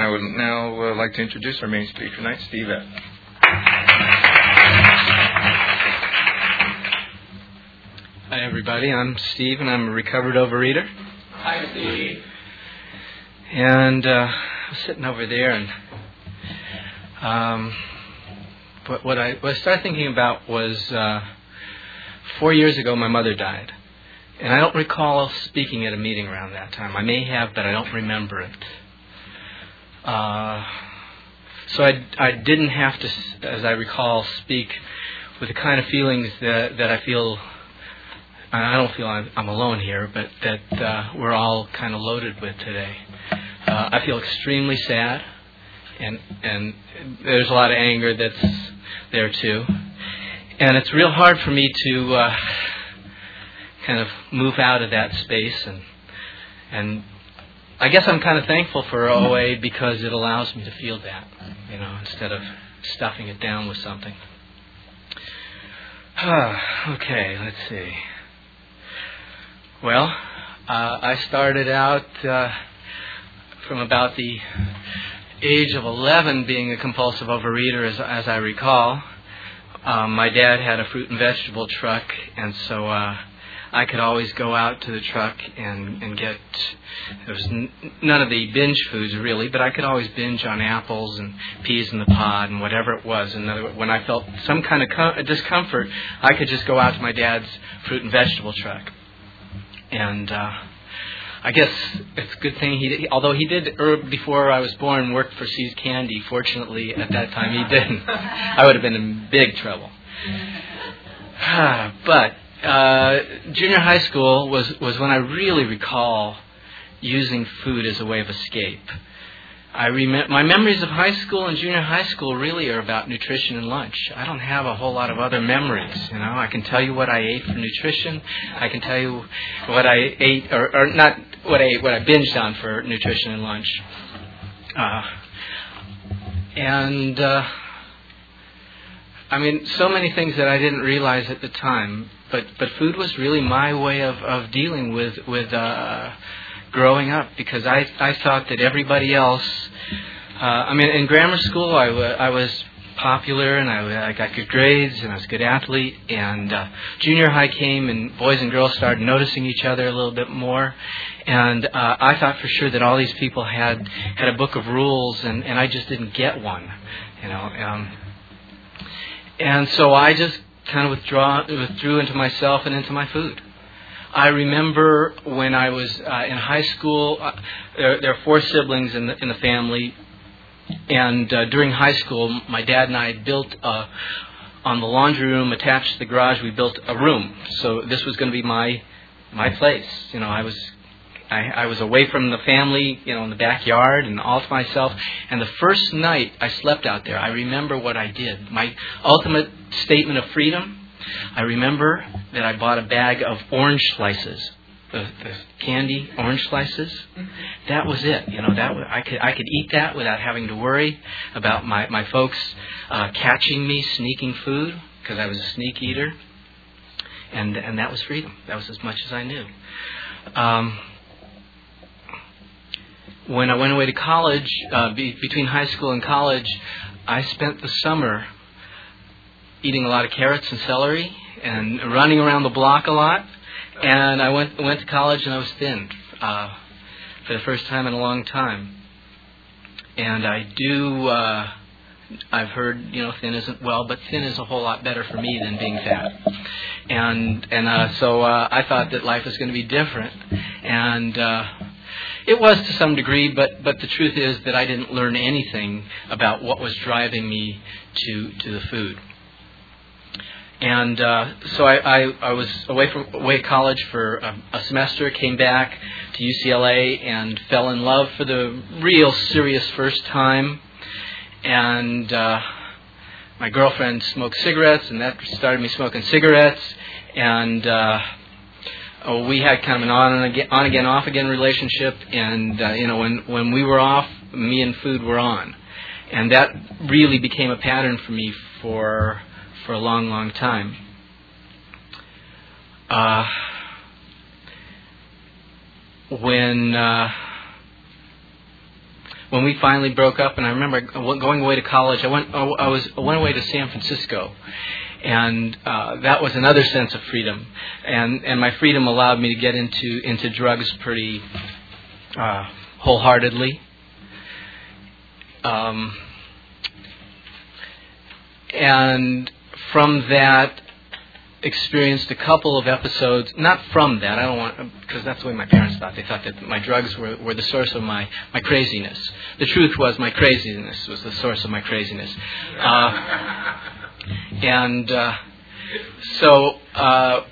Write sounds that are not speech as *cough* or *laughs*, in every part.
I would now uh, like to introduce our main speaker tonight, Steve F. Hi, everybody. I'm Steve, and I'm a recovered overeater. Hi, Steve. And uh, I was sitting over there, and um, what, what, I, what I started thinking about was uh, four years ago, my mother died. And I don't recall speaking at a meeting around that time. I may have, but I don't remember it. Uh, so I, I didn't have to, as I recall, speak with the kind of feelings that, that I feel. I don't feel I'm, I'm alone here, but that uh, we're all kind of loaded with today. Uh, I feel extremely sad, and and there's a lot of anger that's there too, and it's real hard for me to uh, kind of move out of that space and and I guess I'm kind of thankful for OA because it allows me to feel that, you know, instead of stuffing it down with something. *sighs* okay, let's see. Well, uh, I started out uh, from about the age of 11 being a compulsive overeater, as, as I recall. Um, my dad had a fruit and vegetable truck, and so uh, I could always go out to the truck and and get there was n- none of the binge foods really, but I could always binge on apples and peas in the pod and whatever it was. And when I felt some kind of com- discomfort, I could just go out to my dad's fruit and vegetable truck. And uh, I guess it's a good thing he, did, although he did er, before I was born, work for See's Candy. Fortunately, at that time he didn't. *laughs* I would have been in big trouble. *sighs* but uh, junior high school was was when I really recall using food as a way of escape. I remember my memories of high school and junior high school really are about nutrition and lunch. I don't have a whole lot of other memories. You know, I can tell you what I ate for nutrition. I can tell you what I ate, or, or not what I ate, what I binged on for nutrition and lunch. Uh, and uh, I mean, so many things that I didn't realize at the time. But but food was really my way of of dealing with with. Uh, growing up because I I thought that everybody else. Uh, I mean, in grammar school, I, w- I was popular and I, I got good grades and I was a good athlete. And uh, junior high came and boys and girls started noticing each other a little bit more. And uh, I thought for sure that all these people had had a book of rules and and I just didn't get one, you know. Um, and so I just kind of withdraw withdrew into myself and into my food. I remember when I was uh, in high school. Uh, there, there, are four siblings in the in the family, and uh, during high school, my dad and I built a, on the laundry room attached to the garage. We built a room, so this was going to be my my place. You know, I was I, I was away from the family, you know, in the backyard and all to myself. And the first night I slept out there, I remember what I did. My ultimate statement of freedom I remember that I bought a bag of orange slices, the, the candy orange slices. That was it. You know, that I could I could eat that without having to worry about my my folks uh, catching me sneaking food because I was a sneak eater, and and that was freedom. That was as much as I knew. Um, when I went away to college, uh, be, between high school and college, I spent the summer eating a lot of carrots and celery and running around the block a lot. And I went went to college and I was thin uh, for the first time in a long time. And I do. Uh, I've heard you know thin isn't well, but thin is a whole lot better for me than being fat. And and uh, so uh, I thought that life was going to be different, and uh, it was to some degree. But but the truth is that I didn't learn anything about what was driving me to to the food. And uh, so I, I, I, was away from away college for a, a, semester, came back to UCLA, and fell in love for the real serious first time. And uh, my girlfriend smoked cigarettes, and that started me smoking cigarettes. And uh, oh, we had kind of an on and again, on again, off again relationship. And uh, you know, when when we were off, me and food were on, and that really became a pattern for me for for a long, long time. Uh, when uh, when we finally broke up, and I remember going away to college, I went I was I went away to San Francisco, and uh, that was another sense of freedom, and and my freedom allowed me to get into into drugs pretty uh, wholeheartedly. Um, and from that experienced a couple of episodes not from that i don't want because that's the way my parents thought. They thought that my drugs were, were the source of my, my craziness. The truth was my craziness was the source of my craziness. Uh, and uh, so uh,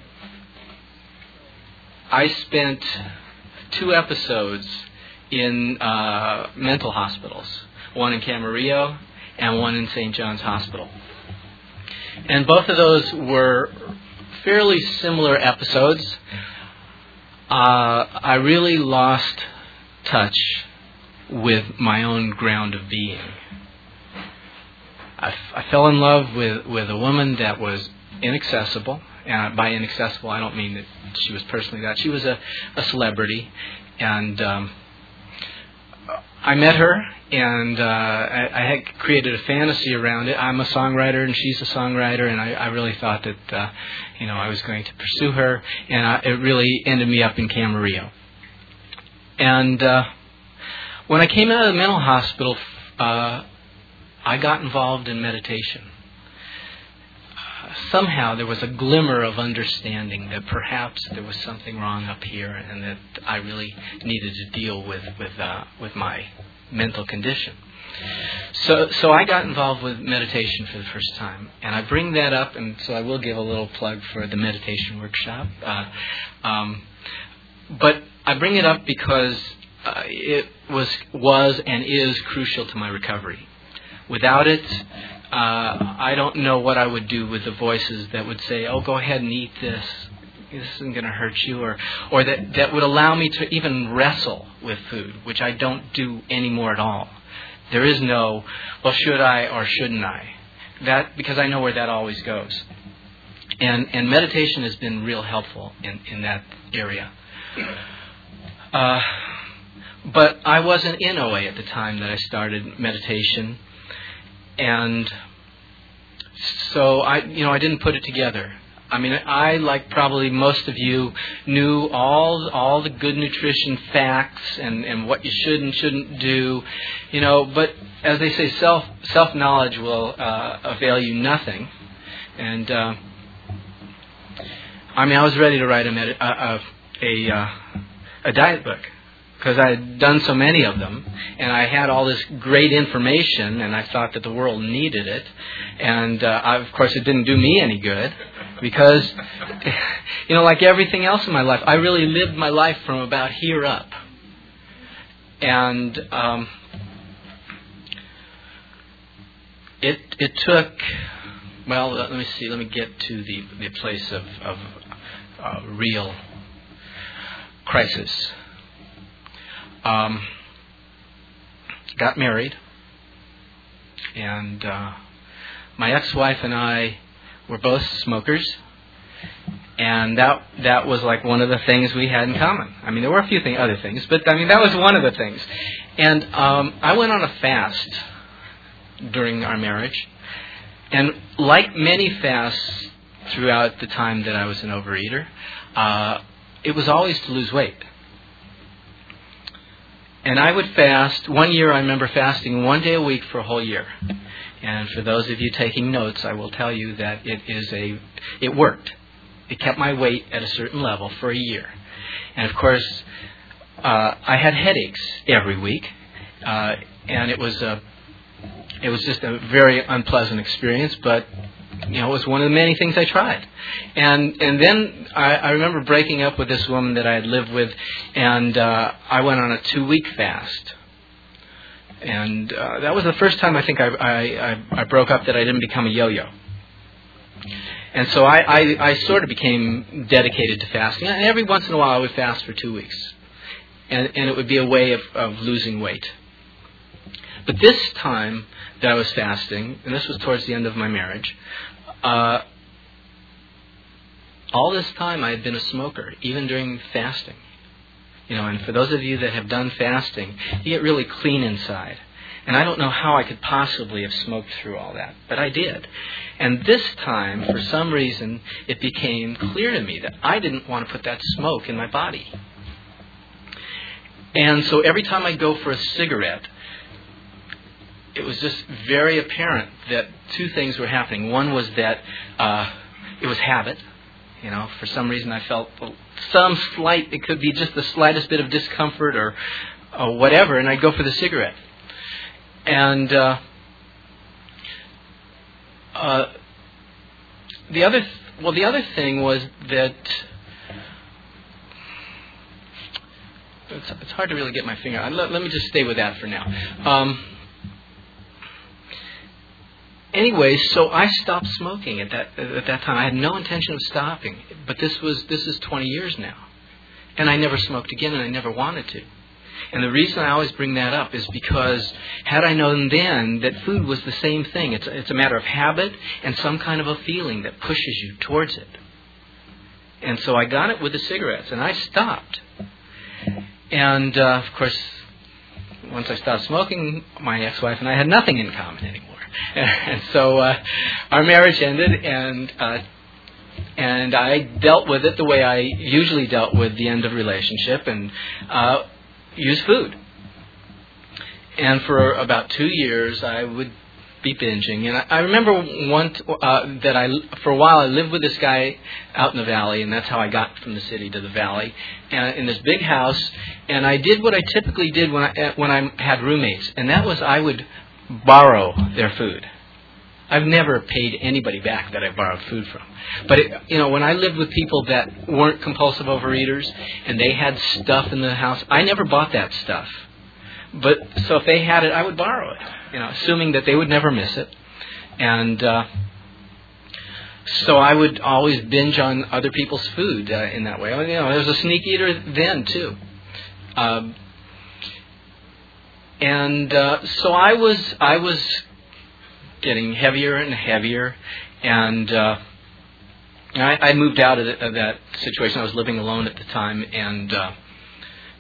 i spent two episodes in uh, mental hospitals one in camarillo and one in st john's hospital and both of those were fairly similar episodes. Uh, I really lost touch with my own ground of being. I, f- I fell in love with, with a woman that was inaccessible. And by inaccessible, I don't mean that she was personally that. She was a, a celebrity. And um, I met her, and uh, I, I had created a fantasy around it. I'm a songwriter, and she's a songwriter, and I, I really thought that uh, you know I was going to pursue her, and I, it really ended me up in Camarillo. And uh, when I came out of the mental hospital, uh, I got involved in meditation. Somehow there was a glimmer of understanding that perhaps there was something wrong up here, and that I really needed to deal with with uh, with my mental condition. So, so I got involved with meditation for the first time, and I bring that up, and so I will give a little plug for the meditation workshop. Uh, um, but I bring it up because uh, it was was and is crucial to my recovery. Without it, uh, I don't know what I would do with the voices that would say, "Oh, go ahead and eat this. This isn't going to hurt you," or or that that would allow me to even wrestle with food, which I don't do anymore at all. There is no, well, should I or shouldn't I? That because I know where that always goes. And and meditation has been real helpful in in that area. Uh, but I wasn't in OA at the time that I started meditation, and so I you know I didn't put it together. I mean, I like probably most of you knew all all the good nutrition facts and and what you should and shouldn't do, you know. But as they say, self self knowledge will uh, avail you nothing. And uh, I mean, I was ready to write a med- a a, uh, a diet book because I had done so many of them, and I had all this great information, and I thought that the world needed it, and uh, I, of course, it didn't do me any good because, *laughs* you know, like everything else in my life, I really lived my life from about here up. And um, it it took well let me see let me get to the the place of of uh, real crisis um, got married and uh, my ex-wife and I were both smokers and that that was like one of the things we had in common. I mean, there were a few thing, other things, but I mean that was one of the things. And um, I went on a fast during our marriage, and like many fasts throughout the time that I was an overeater, uh, it was always to lose weight. And I would fast. One year, I remember fasting one day a week for a whole year. And for those of you taking notes, I will tell you that it is a it worked. It kept my weight at a certain level for a year. And of course, uh, I had headaches every week, uh, and it was a it was just a very unpleasant experience. But you know, it was one of the many things I tried. And and then I, I remember breaking up with this woman that I had lived with, and uh, I went on a two week fast. And uh, that was the first time I think I, I, I, I broke up that I didn't become a yo-yo. And so I, I, I sort of became dedicated to fasting. And every once in a while I would fast for two weeks. And, and it would be a way of, of losing weight. But this time that I was fasting, and this was towards the end of my marriage, uh, all this time I had been a smoker, even during fasting. You know, and for those of you that have done fasting, you get really clean inside. And I don't know how I could possibly have smoked through all that, but I did. And this time, for some reason, it became clear to me that I didn't want to put that smoke in my body. And so every time I go for a cigarette, it was just very apparent that two things were happening. One was that uh, it was habit. You know, for some reason I felt some slight, it could be just the slightest bit of discomfort or, or whatever, and I'd go for the cigarette. And uh, uh, the other, th- well, the other thing was that it's, hard to really get my finger. Let, let me just stay with that for now. Um, anyway, so I stopped smoking at that at that time. I had no intention of stopping, but this was this is 20 years now, and I never smoked again, and I never wanted to. And the reason I always bring that up is because had I known then that food was the same thing, it's it's a matter of habit and some kind of a feeling that pushes you towards it. And so I got it with the cigarettes, and I stopped. And uh, of course, once I stopped smoking, my ex-wife and I had nothing in common anymore. And *laughs* so uh, our marriage ended, and uh, and I dealt with it the way I usually dealt with the end of relationship, and uh, used food. And for about two years, I would be binging. And I, I remember one t- uh, that I, for a while, I lived with this guy out in the valley, and that's how I got from the city to the valley, and in this big house. And I did what I typically did when I when I had roommates, and that was I would borrow their food. I've never paid anybody back that I borrowed food from. But it, you know, when I lived with people that weren't compulsive overeaters and they had stuff in the house, I never bought that stuff. But so if they had it, I would borrow it. You know, assuming that they would never miss it. And uh, so I would always binge on other people's food uh, in that way. You know, I was a sneak eater then too. Um, and uh, so I was I was getting heavier and heavier, and uh, I, I moved out of, the, of that situation. I was living alone at the time, and uh,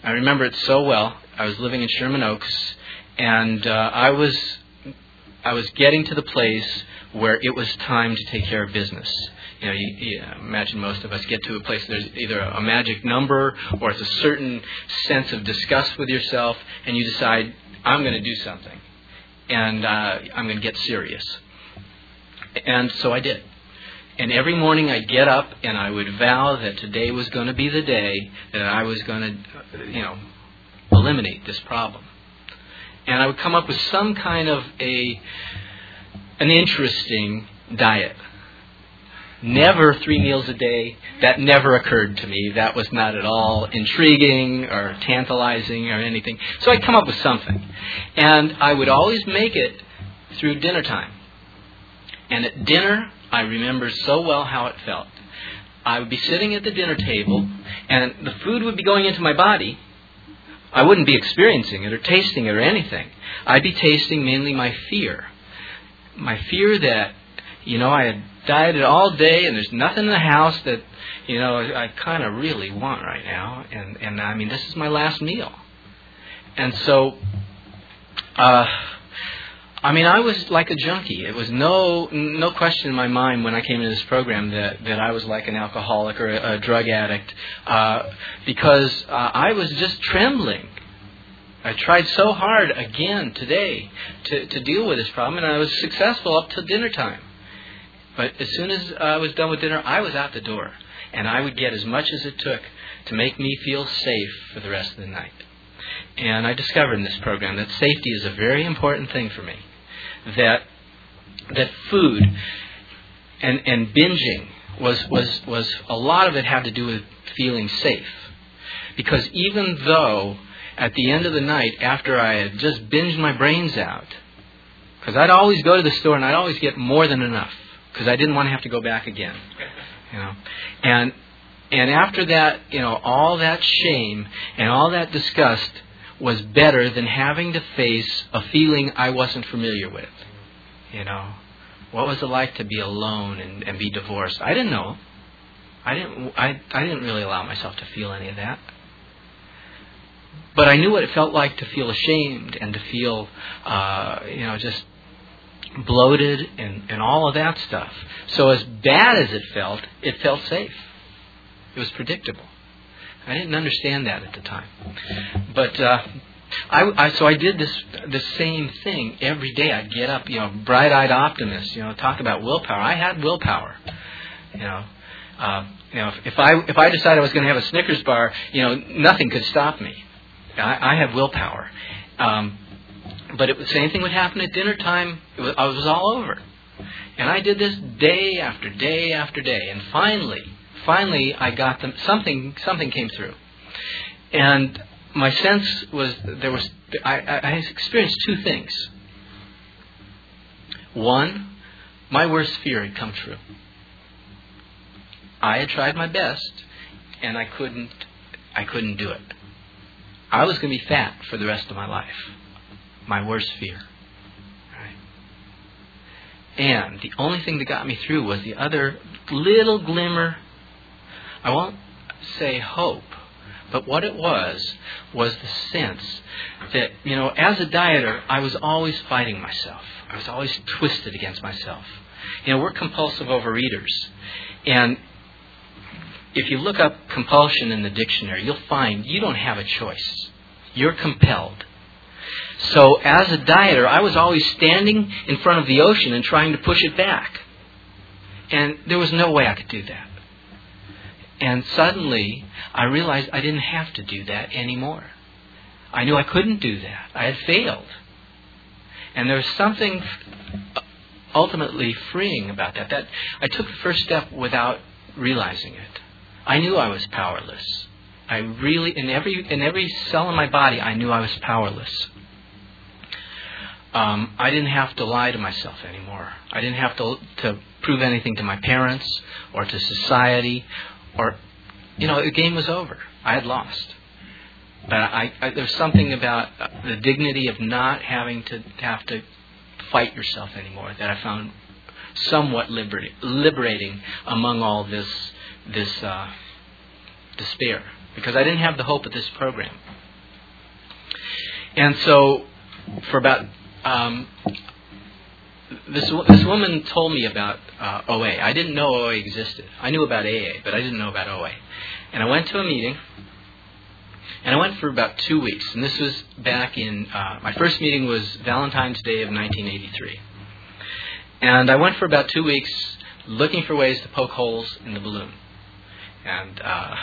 I remember it so well. I was living in Sherman Oaks, and uh, I was I was getting to the place where it was time to take care of business. You know, you, you imagine most of us get to a place there's either a magic number or it's a certain sense of disgust with yourself, and you decide I'm going to do something, and uh, I'm going to get serious. And so I did. And every morning I'd get up and I would vow that today was going to be the day that I was going to, you know, eliminate this problem. And I would come up with some kind of a an interesting diet. Never three meals a day. That never occurred to me. That was not at all intriguing or tantalizing or anything. So I'd come up with something. And I would always make it through dinner time. And at dinner, I remember so well how it felt. I would be sitting at the dinner table, and the food would be going into my body. I wouldn't be experiencing it or tasting it or anything. I'd be tasting mainly my fear. My fear that, you know, I had dieted all day and there's nothing in the house that, you know, I kind of really want right now. And, and I mean, this is my last meal. And so, uh, I mean, I was like a junkie. It was no no question in my mind when I came into this program that that I was like an alcoholic or a, a drug addict, uh, because uh, I was just trembling. I tried so hard again today to to deal with this problem, and I was successful up till dinner time. But as soon as I was done with dinner, I was out the door, and I would get as much as it took to make me feel safe for the rest of the night. And I discovered in this program that safety is a very important thing for me. That that food and and binging was was was a lot of it had to do with feeling safe. Because even though at the end of the night, after I had just binged my brains out, because I'd always go to the store and I'd always get more than enough because I didn't want to have to go back again, you know, and and after that, you know, all that shame and all that disgust was better than having to face a feeling I wasn't familiar with. You know, what was it like to be alone and, and be divorced? I didn't know. I didn't. I I didn't really allow myself to feel any of that. but I knew what it felt like to feel ashamed and to feel, uh, you know, just bloated and, and all of that stuff. So as bad as it felt, it felt safe. It was predictable. I didn't understand that at the time, but uh, I, I so I did this the same thing every day. I'd get up, you know, bright-eyed optimist. You know, talk about willpower. I had willpower. You know, uh, you know, if, if I if I decided I was going to have a Snickers bar, you know, nothing could stop me. I, I have willpower. Um, but the same thing would happen at dinner time. It was, I was all over, and I did this day after day after day, and finally, finally, I got them. Something something came through, and my sense was there was I, I experienced two things. One, my worst fear had come true. I had tried my best, and I couldn't I couldn't do it. I was going to be fat for the rest of my life. My worst fear. Right? And the only thing that got me through was the other little glimmer. I won't say hope, but what it was was the sense that, you know, as a dieter, I was always fighting myself. I was always twisted against myself. You know, we're compulsive overeaters. And if you look up compulsion in the dictionary, you'll find you don't have a choice. You're compelled. So, as a dieter, I was always standing in front of the ocean and trying to push it back. And there was no way I could do that. And suddenly, I realized I didn't have to do that anymore. I knew I couldn't do that. I had failed. And there was something ultimately freeing about that. That I took the first step without realizing it. I knew I was powerless. I really, in every in every cell in my body, I knew I was powerless. Um, I didn't have to lie to myself anymore. I didn't have to to prove anything to my parents or to society, or you know, the game was over. I had lost. But I, I, there's something about the dignity of not having to have to fight yourself anymore that I found somewhat liberating, liberating among all this this uh, despair because I didn't have the hope of this program. And so, for about um, this this woman told me about uh, OA. I didn't know OA existed. I knew about AA, but I didn't know about OA. And I went to a meeting, and I went for about two weeks. And this was back in uh, my first meeting was Valentine's Day of 1983. And I went for about two weeks looking for ways to poke holes in the balloon. And uh,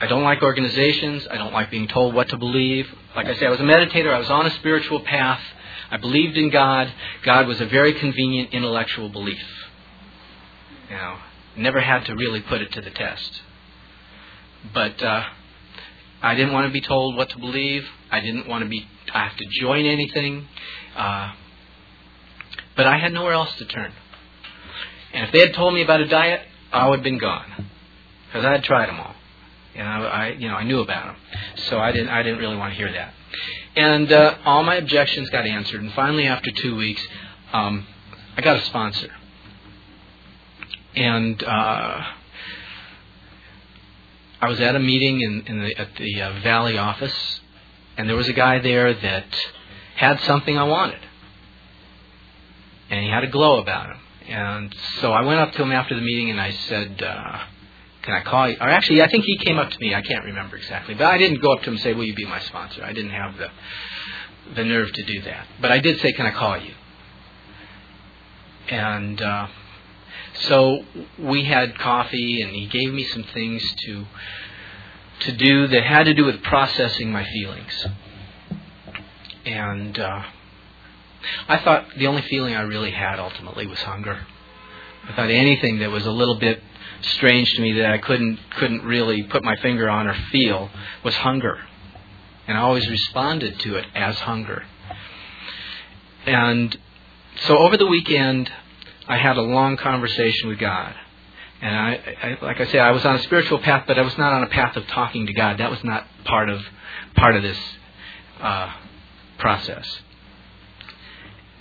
I don't like organizations. I don't like being told what to believe. Like I say, I was a meditator. I was on a spiritual path. I believed in God. God was a very convenient intellectual belief. You know, never had to really put it to the test. But uh, I didn't want to be told what to believe. I didn't want to be. I have to join anything. Uh, but I had nowhere else to turn. And if they had told me about a diet, I would have been gone because I had tried them all, and I, I, you know, I knew about them. So I didn't, I didn't really want to hear that. And uh, all my objections got answered. And finally, after two weeks, um, I got a sponsor. And uh, I was at a meeting in, in the, at the uh, Valley office, and there was a guy there that had something I wanted, and he had a glow about him. And so I went up to him after the meeting and I said, uh, "Can I call you?" Or actually, I think he came up to me. I can't remember exactly, but I didn't go up to him and say, "Will you be my sponsor?" I didn't have the the nerve to do that. But I did say, "Can I call you?" And uh, so we had coffee, and he gave me some things to to do that had to do with processing my feelings. And uh, I thought the only feeling I really had ultimately was hunger. I thought anything that was a little bit strange to me that I couldn't couldn't really put my finger on or feel was hunger. And I always responded to it as hunger. And so over the weekend I had a long conversation with God. And I, I like I said, I was on a spiritual path, but I was not on a path of talking to God. That was not part of part of this uh, process.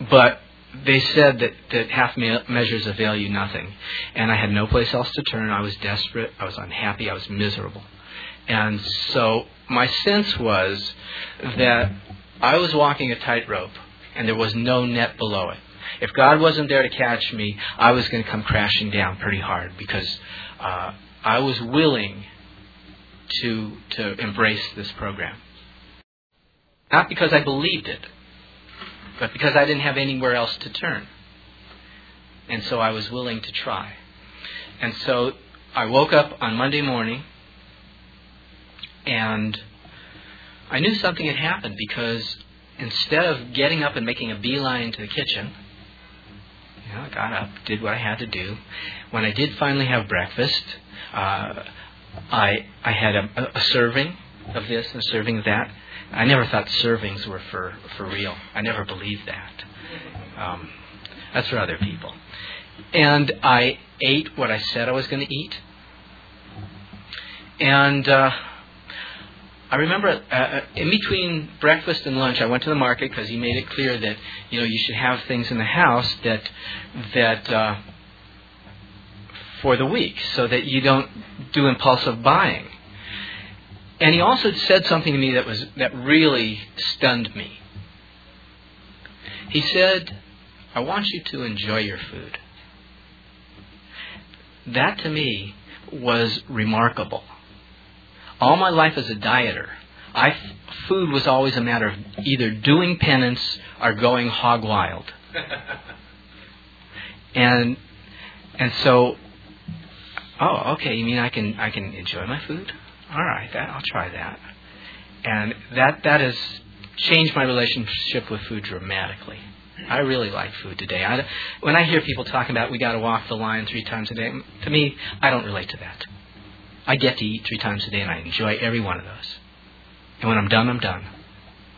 But they said that, that half measures avail you nothing. And I had no place else to turn. I was desperate. I was unhappy. I was miserable. And so my sense was that I was walking a tightrope and there was no net below it. If God wasn't there to catch me, I was going to come crashing down pretty hard because uh, I was willing to to embrace this program. Not because I believed it, but because I didn't have anywhere else to turn. And so I was willing to try. And so I woke up on Monday morning and I knew something had happened because instead of getting up and making a beeline to the kitchen, you know, I got up, did what I had to do. When I did finally have breakfast, uh, I I had a, a serving of this and a serving of that. I never thought servings were for for real. I never believed that. Um, that's for other people. And I ate what I said I was going to eat. And uh, I remember uh, uh, in between breakfast and lunch, I went to the market because he made it clear that you know you should have things in the house that that uh, for the week, so that you don't do impulsive buying. And he also said something to me that was that really stunned me. He said, "I want you to enjoy your food." That to me was remarkable all my life as a dieter, I, food was always a matter of either doing penance or going hog wild. *laughs* and and so, oh, okay. You mean I can I can enjoy my food? All right, I'll try that. And that that has changed my relationship with food dramatically. I really like food today. I, when I hear people talking about we got to walk the line three times a day, to me, I don't relate to that. I get to eat three times a day, and I enjoy every one of those. And when I'm done, I'm done,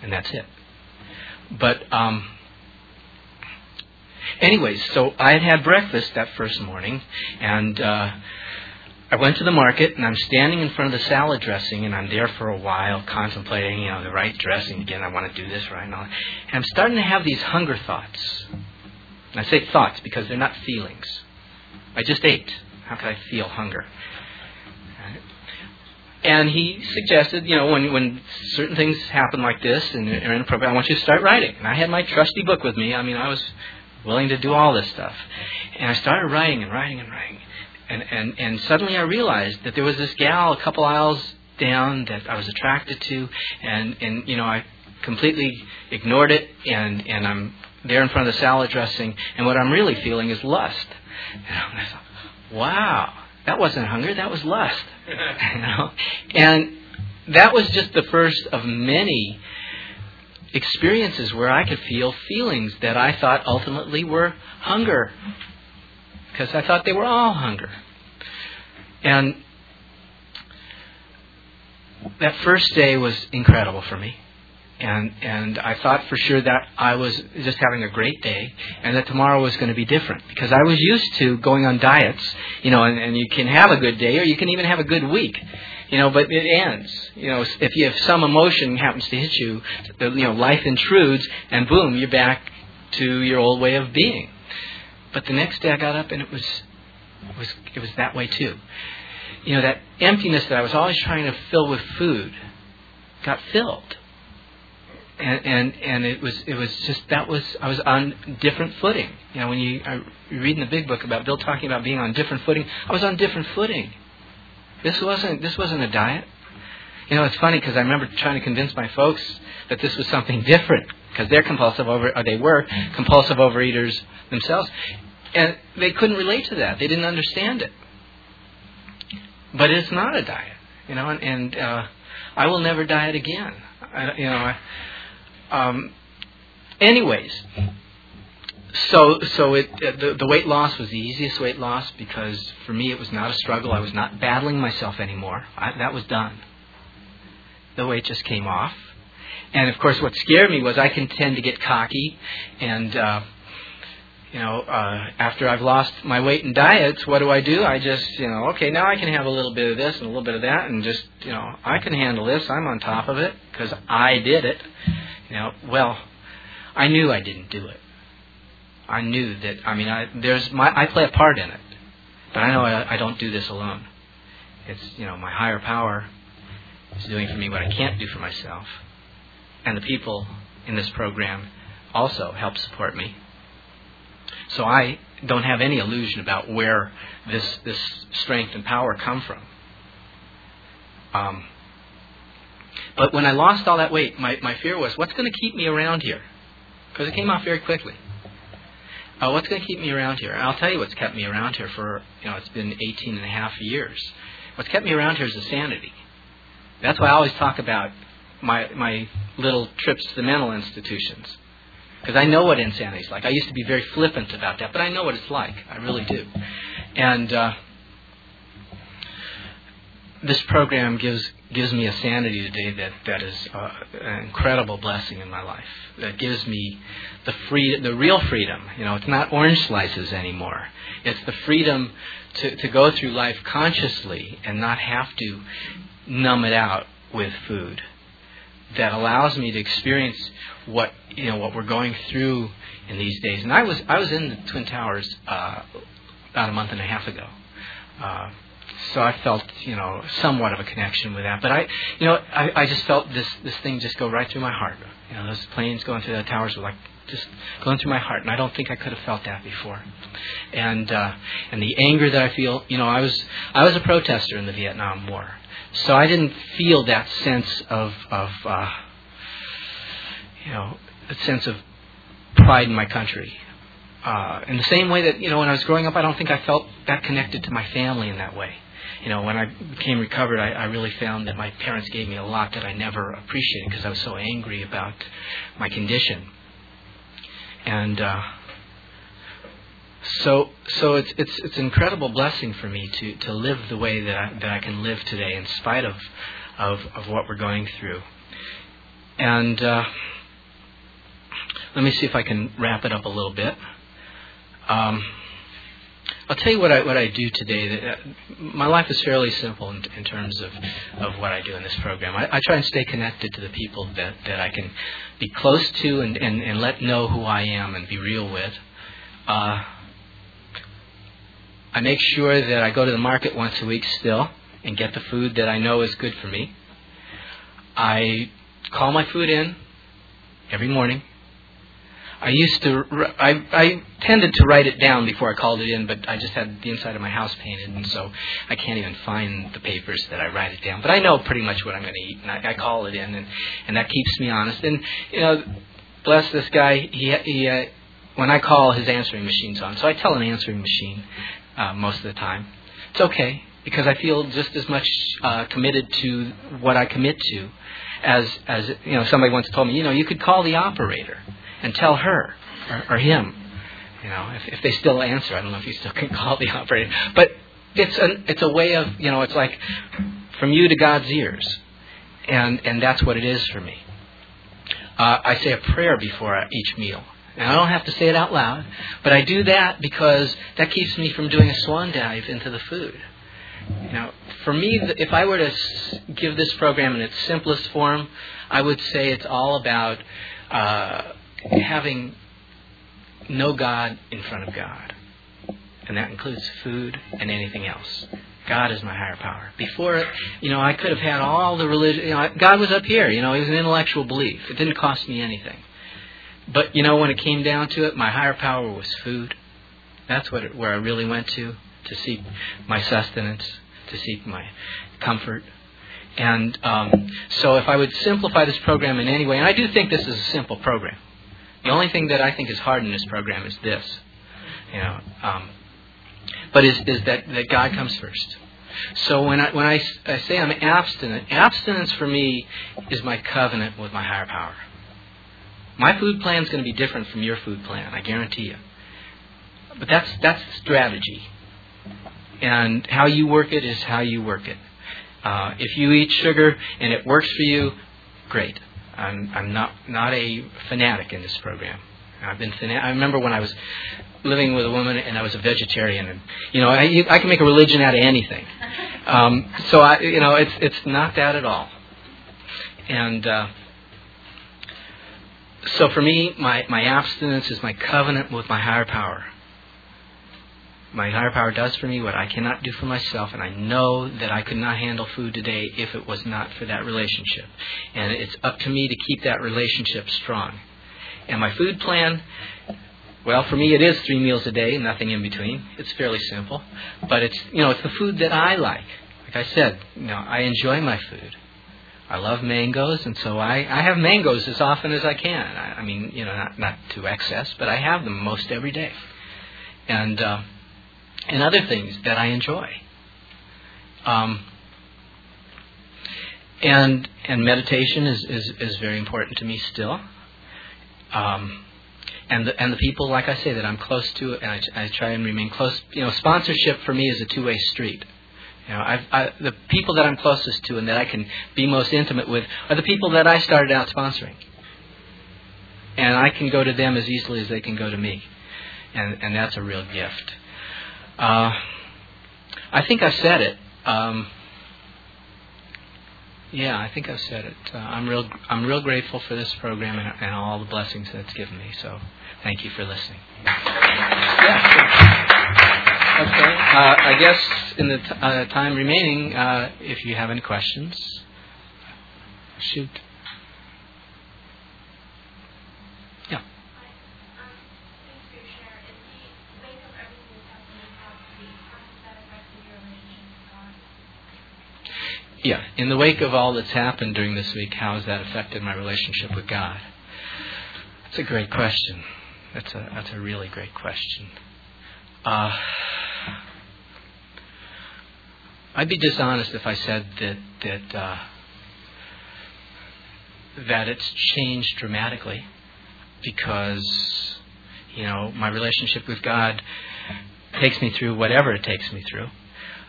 and that's it. But um, anyways, so I had had breakfast that first morning, and uh, I went to the market, and I'm standing in front of the salad dressing, and I'm there for a while, contemplating, you know, the right dressing. Again, I want to do this right, all. and I'm starting to have these hunger thoughts. And I say thoughts because they're not feelings. I just ate. How could I feel hunger? And he suggested, you know, when when certain things happen like this and are inappropriate, I want you to start writing. And I had my trusty book with me. I mean, I was willing to do all this stuff. And I started writing and writing and writing. And and and suddenly I realized that there was this gal a couple aisles down that I was attracted to, and and you know I completely ignored it, and and I'm there in front of the salad dressing, and what I'm really feeling is lust. *laughs* And I thought, wow that wasn't hunger, that was lust. *laughs* you know? And that was just the first of many experiences where I could feel feelings that I thought ultimately were hunger. Because I thought they were all hunger. And that first day was incredible for me and and I thought for sure that I was just having a great day, and that tomorrow was going to be different because I was used to going on diets, you know, and, and you can have a good day or you can even have a good week, you know, but it ends, you know, if you have some emotion happens to hit you, you know, life intrudes, and boom, you're back to your old way of being. But the next day I got up and it was was it was that way too. You know, that emptiness that I was always trying to fill with food got filled and and and it was it was just that was I was on different footing. You know, when you I, read in the big book about Bill talking about being on different footing, I was on different footing. This wasn't this wasn't a diet. You know, it's funny because I remember trying to convince my folks that this was something *laughs* different because they're compulsive over or they were compulsive overeaters themselves, and they couldn't relate to that. They didn't understand it. But it's not a diet, you know, and, and uh, I will never diet again. I, you know. I, um, anyways, so so it uh, the, the weight loss was the easiest weight loss because for me it was not a struggle. I was not battling myself anymore. I, that was done. The weight just came off, and of course, what scared me was I can tend to get cocky, and uh, you know, uh, after I've lost my weight in diets, what do I do? I just you know, okay, now I can have a little bit of this and a little bit of that, and just you know, I can handle this. I'm on top of it because I did it you know, well, I knew I didn't do it. I knew that. I mean, I, there's my I play a part in it, but I know I, I don't do this alone. It's you know my higher power is doing for me what I can't do for myself. And the people in this program also help support me. So I don't have any illusion about where this, this strength and power come from. Um, but when I lost all that weight, my, my fear was, what's going to keep me around here? Because it came off very quickly. Uh, what's going to keep me around here? I'll tell you what's kept me around here for, you know, it's been 18 and a half years. What's kept me around here is the sanity. That's why I always talk about my, my little trips to the mental institutions. Because I know what insanity is like. I used to be very flippant about that, but I know what it's like. I really do. And uh, this program gives gives me a sanity today that that is uh, an incredible blessing in my life. That gives me the free, the real freedom. You know, it's not orange slices anymore. It's the freedom to to go through life consciously and not have to numb it out with food. That allows me to experience what you know what we're going through in these days. And I was I was in the Twin Towers uh, about a month and a half ago. Uh, so I felt, you know, somewhat of a connection with that. But I, you know, I, I just felt this this thing just go right through my heart. You know, those planes going through the towers were like just going through my heart, and I don't think I could have felt that before. And uh, and the anger that I feel, you know, I was I was a protester in the Vietnam War, so I didn't feel that sense of of uh, you know, a sense of pride in my country. Uh, in the same way that you know, when I was growing up, I don't think I felt that connected to my family in that way you know, when I became recovered, I, I really found that my parents gave me a lot that I never appreciated because I was so angry about my condition. And uh, so, so it's it's it's an incredible blessing for me to to live the way that I, that I can live today, in spite of of of what we're going through. And uh, let me see if I can wrap it up a little bit. Um, I'll tell you what I what I do today. Uh, my life is fairly simple in, in terms of, of what I do in this program. I, I try and stay connected to the people that, that I can be close to and, and, and let know who I am and be real with. Uh, I make sure that I go to the market once a week still and get the food that I know is good for me. I call my food in every morning I used to, I, I tended to write it down before I called it in, but I just had the inside of my house painted, and so I can't even find the papers that I write it down. But I know pretty much what I'm going to eat, and I, I call it in, and, and that keeps me honest. And, you know, bless this guy, he, he uh, when I call, his answering machine's on. So I tell an answering machine uh, most of the time. It's okay, because I feel just as much uh, committed to what I commit to as, as, you know, somebody once told me, you know, you could call the operator and tell her or, or him. You know, if, if they still answer, I don't know if you still can *laughs* call the operator, but it's an, it's a way of you know it's like from you to God's ears, and and that's what it is for me. Uh, I say a prayer before each meal. And I don't have to say it out loud, but I do that because that keeps me from doing a swan dive into the food. You know, for me, if I were to give this program in its simplest form, I would say it's all about uh, having no God in front of God. And that includes food and anything else. God is my higher power. Before, you know, I could have had all the religion. You know, God was up here. You know, it was an intellectual belief. It didn't cost me anything. But you know, when it came down to it, my higher power was food. That's what it, where I really went to to seek my sustenance, to seek my comfort. And um, so, if I would simplify this program in any way, and I do think this is a simple program. The only thing that I think is hard in this program is this, you know, um, but is, is that, that God comes first. So when I when I, I say I'm abstinent, abstinence for me is my covenant with my higher power. My food plan is going to be different from your food plan, I guarantee you. But that's that's strategy, and how you work it is how you work it. Uh, if you eat sugar and it works for you, great. I'm, I'm not not a fanatic in this program. I've been fana- I remember when I was living with a woman and I was a vegetarian, and you know I, I can make a religion out of anything. *laughs* Um, so I, you know, it's it's not that at all. And uh, so for me, my my abstinence is my covenant with my higher power. my higher power does for me what I cannot do for myself, and I know that I could not handle food today if it was not for that relationship. And it's up to me to keep that relationship strong. And my food plan, well, for me it is three meals a day, nothing in between. It's fairly simple, but it's you know it's the food that I like. Like I said, you know I enjoy my food. I love mangoes, and so I, I have mangoes as often as I can. I, I mean, you know, not not to excess, but I have them most every day. And uh, and other things that I enjoy. Um, and and meditation is, is, is very important to me still. Um, and the, and the people, like I say, that I'm close to, and I, I try and remain close. You know, sponsorship for me is a two-way street. You know, I've, I, the people that I'm closest to and that I can be most intimate with are the people that I started out sponsoring, and I can go to them as easily as they can go to me, and and that's a real gift. Uh, I think I've said it. Um, yeah, I think I've said it. Uh, I'm real. I'm real grateful for this program and, and, all the blessings that it's given me. So, thank you for listening. Yeah. Okay. Uh, I guess in the t- uh, time remaining, uh, if you have any questions, shoot. Yeah. Yeah, in the wake of all that's happened during this week, how has that affected my relationship with God? That's a great question. That's a that's a really great question. Uh, I'd be dishonest if I said that that uh, that it's changed dramatically because you know my relationship with God takes me through whatever it takes me through.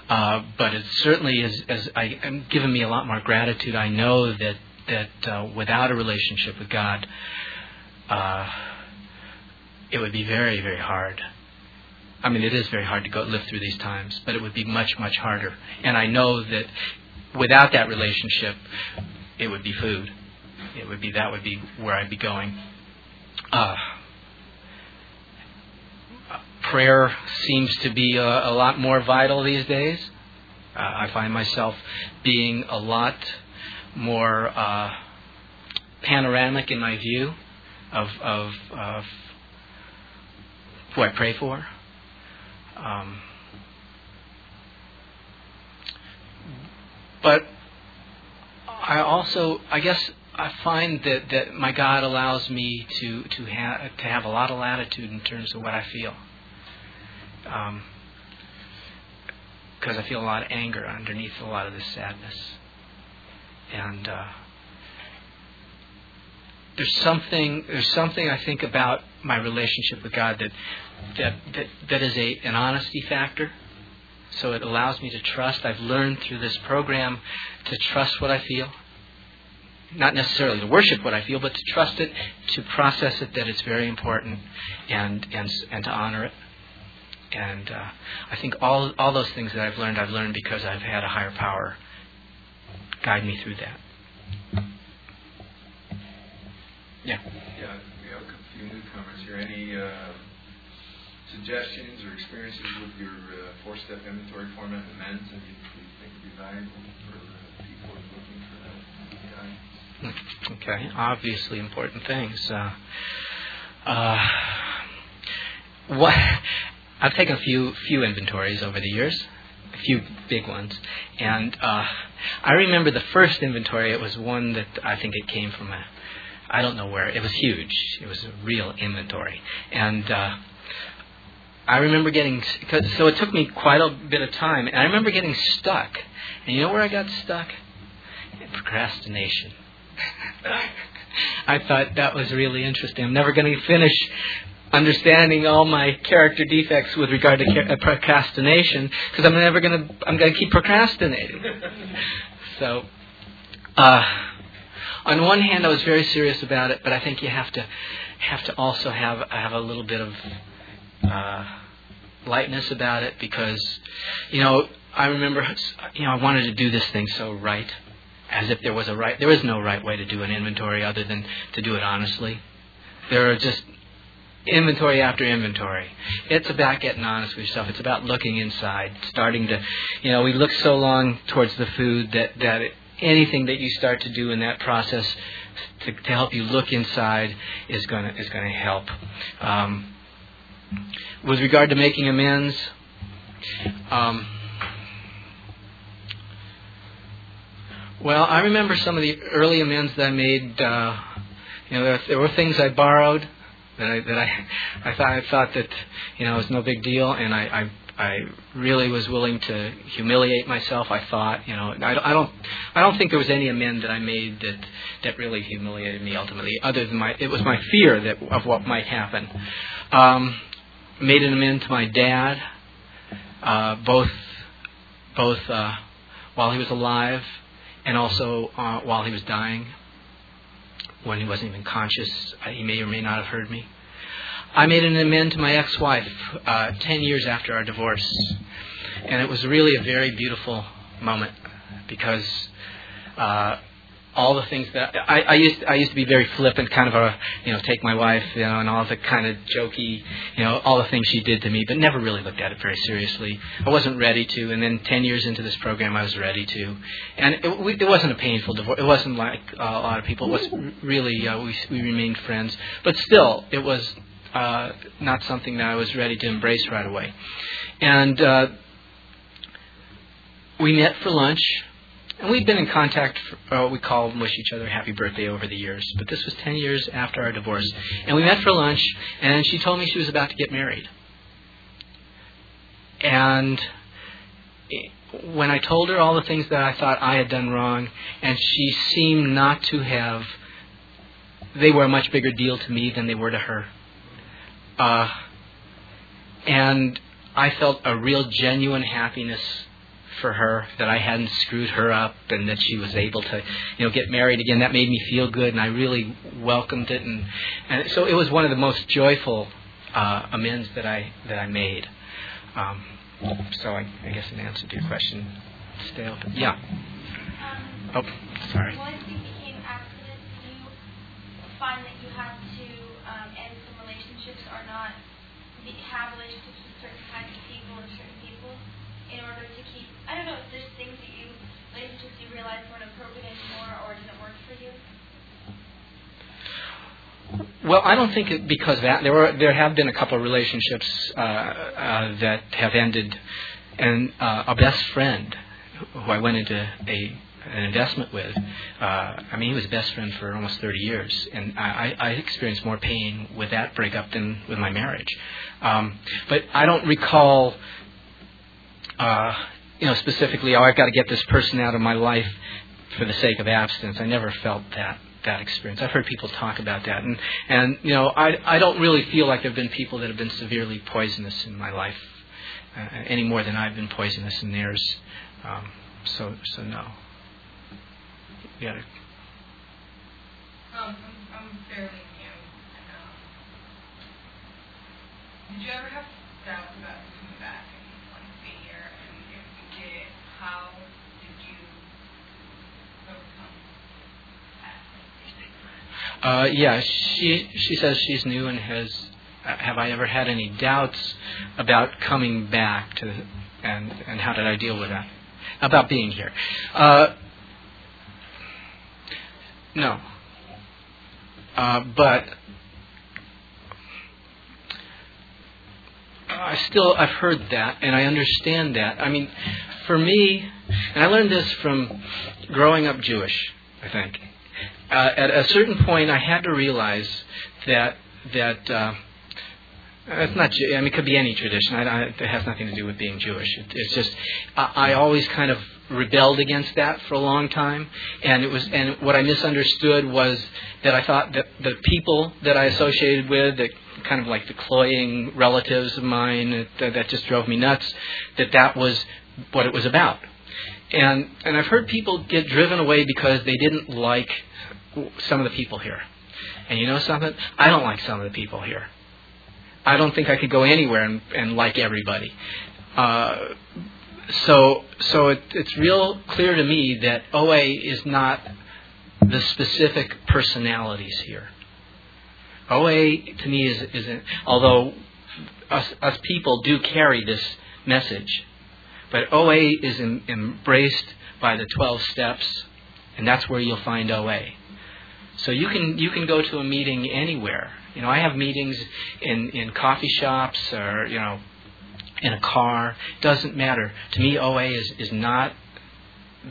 Uh, but it certainly is, as I, am given me a lot more gratitude. I know that that uh, without a relationship with God, uh, it would be very, very hard. I mean, it is very hard to go live through these times, but it would be much, much harder. And I know that without that relationship, it would be food. It would be that would be where I'd be going. Uh, prayer seems to be a, a lot more vital these days. Uh, I find myself being a lot more uh, panoramic in my view of, of, of who I pray for. Um, but I also, I guess, I find that, that my God allows me to to have to have a lot of latitude in terms of what I feel because um, I feel a lot of anger underneath a lot of this sadness. And uh, there's something there's something I think about my relationship with God that that that, that is a an honesty factor. So it allows me to trust. I've learned through this program to trust what I feel. Not necessarily to worship what I feel, but to trust it, to process it that it's very important, and and and to honor it. And uh, I think all all those things that I've learned, I've learned because I've had a higher power guide me through that. Yeah. Yeah, few newcomers here. Any uh, suggestions or experiences with your uh, four-step inventory format in men's that you, you think would be valuable for people looking for that? Okay, obviously important things. Uh, uh, what I've taken a few few inventories over the years, a few big ones, and uh, I remember the first inventory. It was one that I think it came from a, I don't know where. It was huge. It was a real inventory, and uh, I remember getting. So it took me quite a bit of time, and I remember getting stuck. And you know where I got stuck? In procrastination. *laughs* I thought that was really interesting. I'm never going to finish understanding all my character defects with regard to uh, procrastination because I'm never going to I'm going to keep procrastinating. *laughs* so uh, on one hand I was very serious about it, but I think you have to have to also have have a little bit of uh, lightness about it because you know I remember you know I wanted to do this thing so right as if there was a right there is no right way to do an inventory other than to do it honestly there are just inventory after inventory. It's about getting honest with yourself. It's about looking inside, starting to, you know, we look so long towards the food that that anything that you start to do in that process to, to help you look inside is going to is going to help. Um, with regard to making amends. Um, well, I remember some of the early amends that I made. Uh, you know, there, there were things I borrowed that I that I *laughs* I thought I thought that you know it was no big deal, and I I, I really was willing to humiliate myself. I thought, you know, I, I don't I don't think there was any amend that I made that that really humiliated me ultimately, other than my it was my fear that of what might happen. Um, made an amend to my dad, uh, both both uh, while he was alive and also uh, while he was dying when he wasn't even conscious. Uh, he may or may not have heard me. I made an amend to my ex wife uh, 10 years after our divorce. And it was really a very beautiful moment because uh, all the things that I, I used I used to be very flippant, kind of a you know take my wife, you know, and all the kind of jokey, you know, all the things she did to me, but never really looked at it very seriously. I wasn't ready to, and then ten years into this program, I was ready to, and it, we, it wasn't a painful divorce. It wasn't like uh, a lot of people. It was really uh, we we remained friends, but still, it was uh, not something that I was ready to embrace right away, and. Uh, we met for lunch and we'd been in contact, for, uh, we called and wished each other happy birthday over the years. But this was 10 years after our divorce. And we met for lunch, and she told me she was about to get married. And when I told her all the things that I thought I had done wrong, and she seemed not to have, they were a much bigger deal to me than they were to her. Uh, and I felt a real genuine happiness for her that I hadn't screwed her up and that she was able to, you know, get married again. That made me feel good, and I really welcomed it. And and so it was one of the most joyful uh, amends that I that I made. Um, so I, I guess in answer to your question, stay open. Yeah. Um, oh, sorry. Once you became abstinent, did you find that you had to um, end some relationships or not be, have relationships with certain kinds of people or certain people in order to keep? I don't know if there's things that you relationships you realized weren't appropriate anymore or didn't work for you. Well, I don't think it, because that there were there have been a couple of relationships uh, uh, that have ended, and uh, a best friend who I went into a an investment with. Uh, I mean, he was a best friend for almost 30 years, and I, I experienced more pain with that breakup than with my marriage. Um, but I don't recall, uh, you know, specifically, oh, I've got to get this person out of my life for the sake of abstinence. I never felt that that experience. I've heard people talk about that, and and you know, I I don't really feel like there've been people that have been severely poisonous in my life uh, any more than I've been poisonous in theirs. Um, so so no. It. Um, I'm, I'm fairly new. Um, did you ever have doubts about coming back and wanting to be here? And if you did, how did you overcome that? Uh, yeah, she she says she's new and has. uh, Have I ever had any doubts about coming back to, and and how did I deal with that? About being here. Uh, no. Uh, but I still I've heard that and I understand that. I mean, for me, and I learned this from growing up Jewish. I think uh, at a certain point I had to realize that that. Uh, it's not. I mean, it could be any tradition. I, I, it has nothing to do with being Jewish. It, it's just I, I always kind of rebelled against that for a long time, and it was. And what I misunderstood was that I thought that the people that I associated with, that kind of like the cloying relatives of mine, that, that just drove me nuts. That that was what it was about. And and I've heard people get driven away because they didn't like some of the people here. And you know something? I don't like some of the people here. I don't think I could go anywhere and, and like everybody. Uh, so so it, it's real clear to me that OA is not the specific personalities here. OA to me is, is a, although us, us people do carry this message, but OA is em, embraced by the 12 steps, and that's where you'll find OA. So you can you can go to a meeting anywhere. You know, I have meetings in in coffee shops or you know in a car. Doesn't matter. To me, OA is is not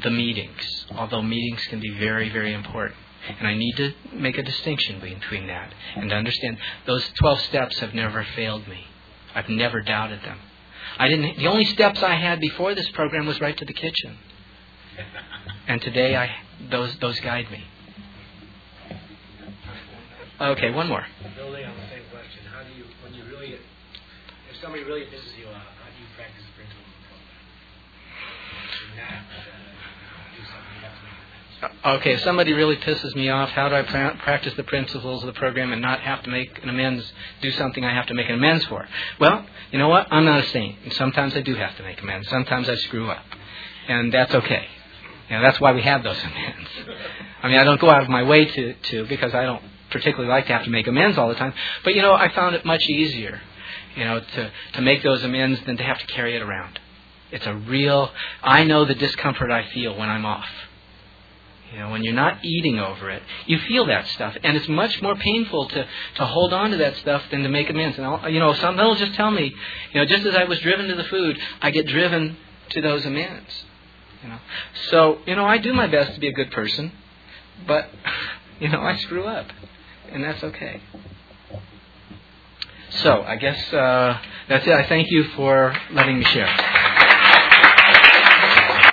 the meetings, although meetings can be very very important. And I need to make a distinction between that and to understand those 12 steps have never failed me. I've never doubted them. I didn't. The only steps I had before this program was right to the kitchen, and today I those those guide me. Okay, one more. Building on the same question, how do you, when you really, if somebody really pisses you off, how do you practice the principles of the program? Not uh, do something you have to Okay, if somebody really pisses me off, how do I pra- practice the principles of the program and not have to make an amends, do something I have to make an amends for? Well, you know what? I'm not a saint. And sometimes I do have to make amends. Sometimes I screw up. And that's okay. You know, that's why we have those *laughs* amends. I mean, I don't go out of my way to, to because I don't particularly like to have to make amends all the time. But, you know, I found it much easier, you know, to, to make those amends than to have to carry it around. It's a real, I know the discomfort I feel when I'm off. You know, when you're not eating over it, you feel that stuff, and it's much more painful to to hold on to that stuff than to make amends. And I'll, you know, some will just tell me, you know, just as I was driven to the food, I get driven to those amends. You know, so you know, I do my best to be a good person, but *laughs* you know, I screw up, and that's okay. So I guess uh, that's it. I thank you for letting me share.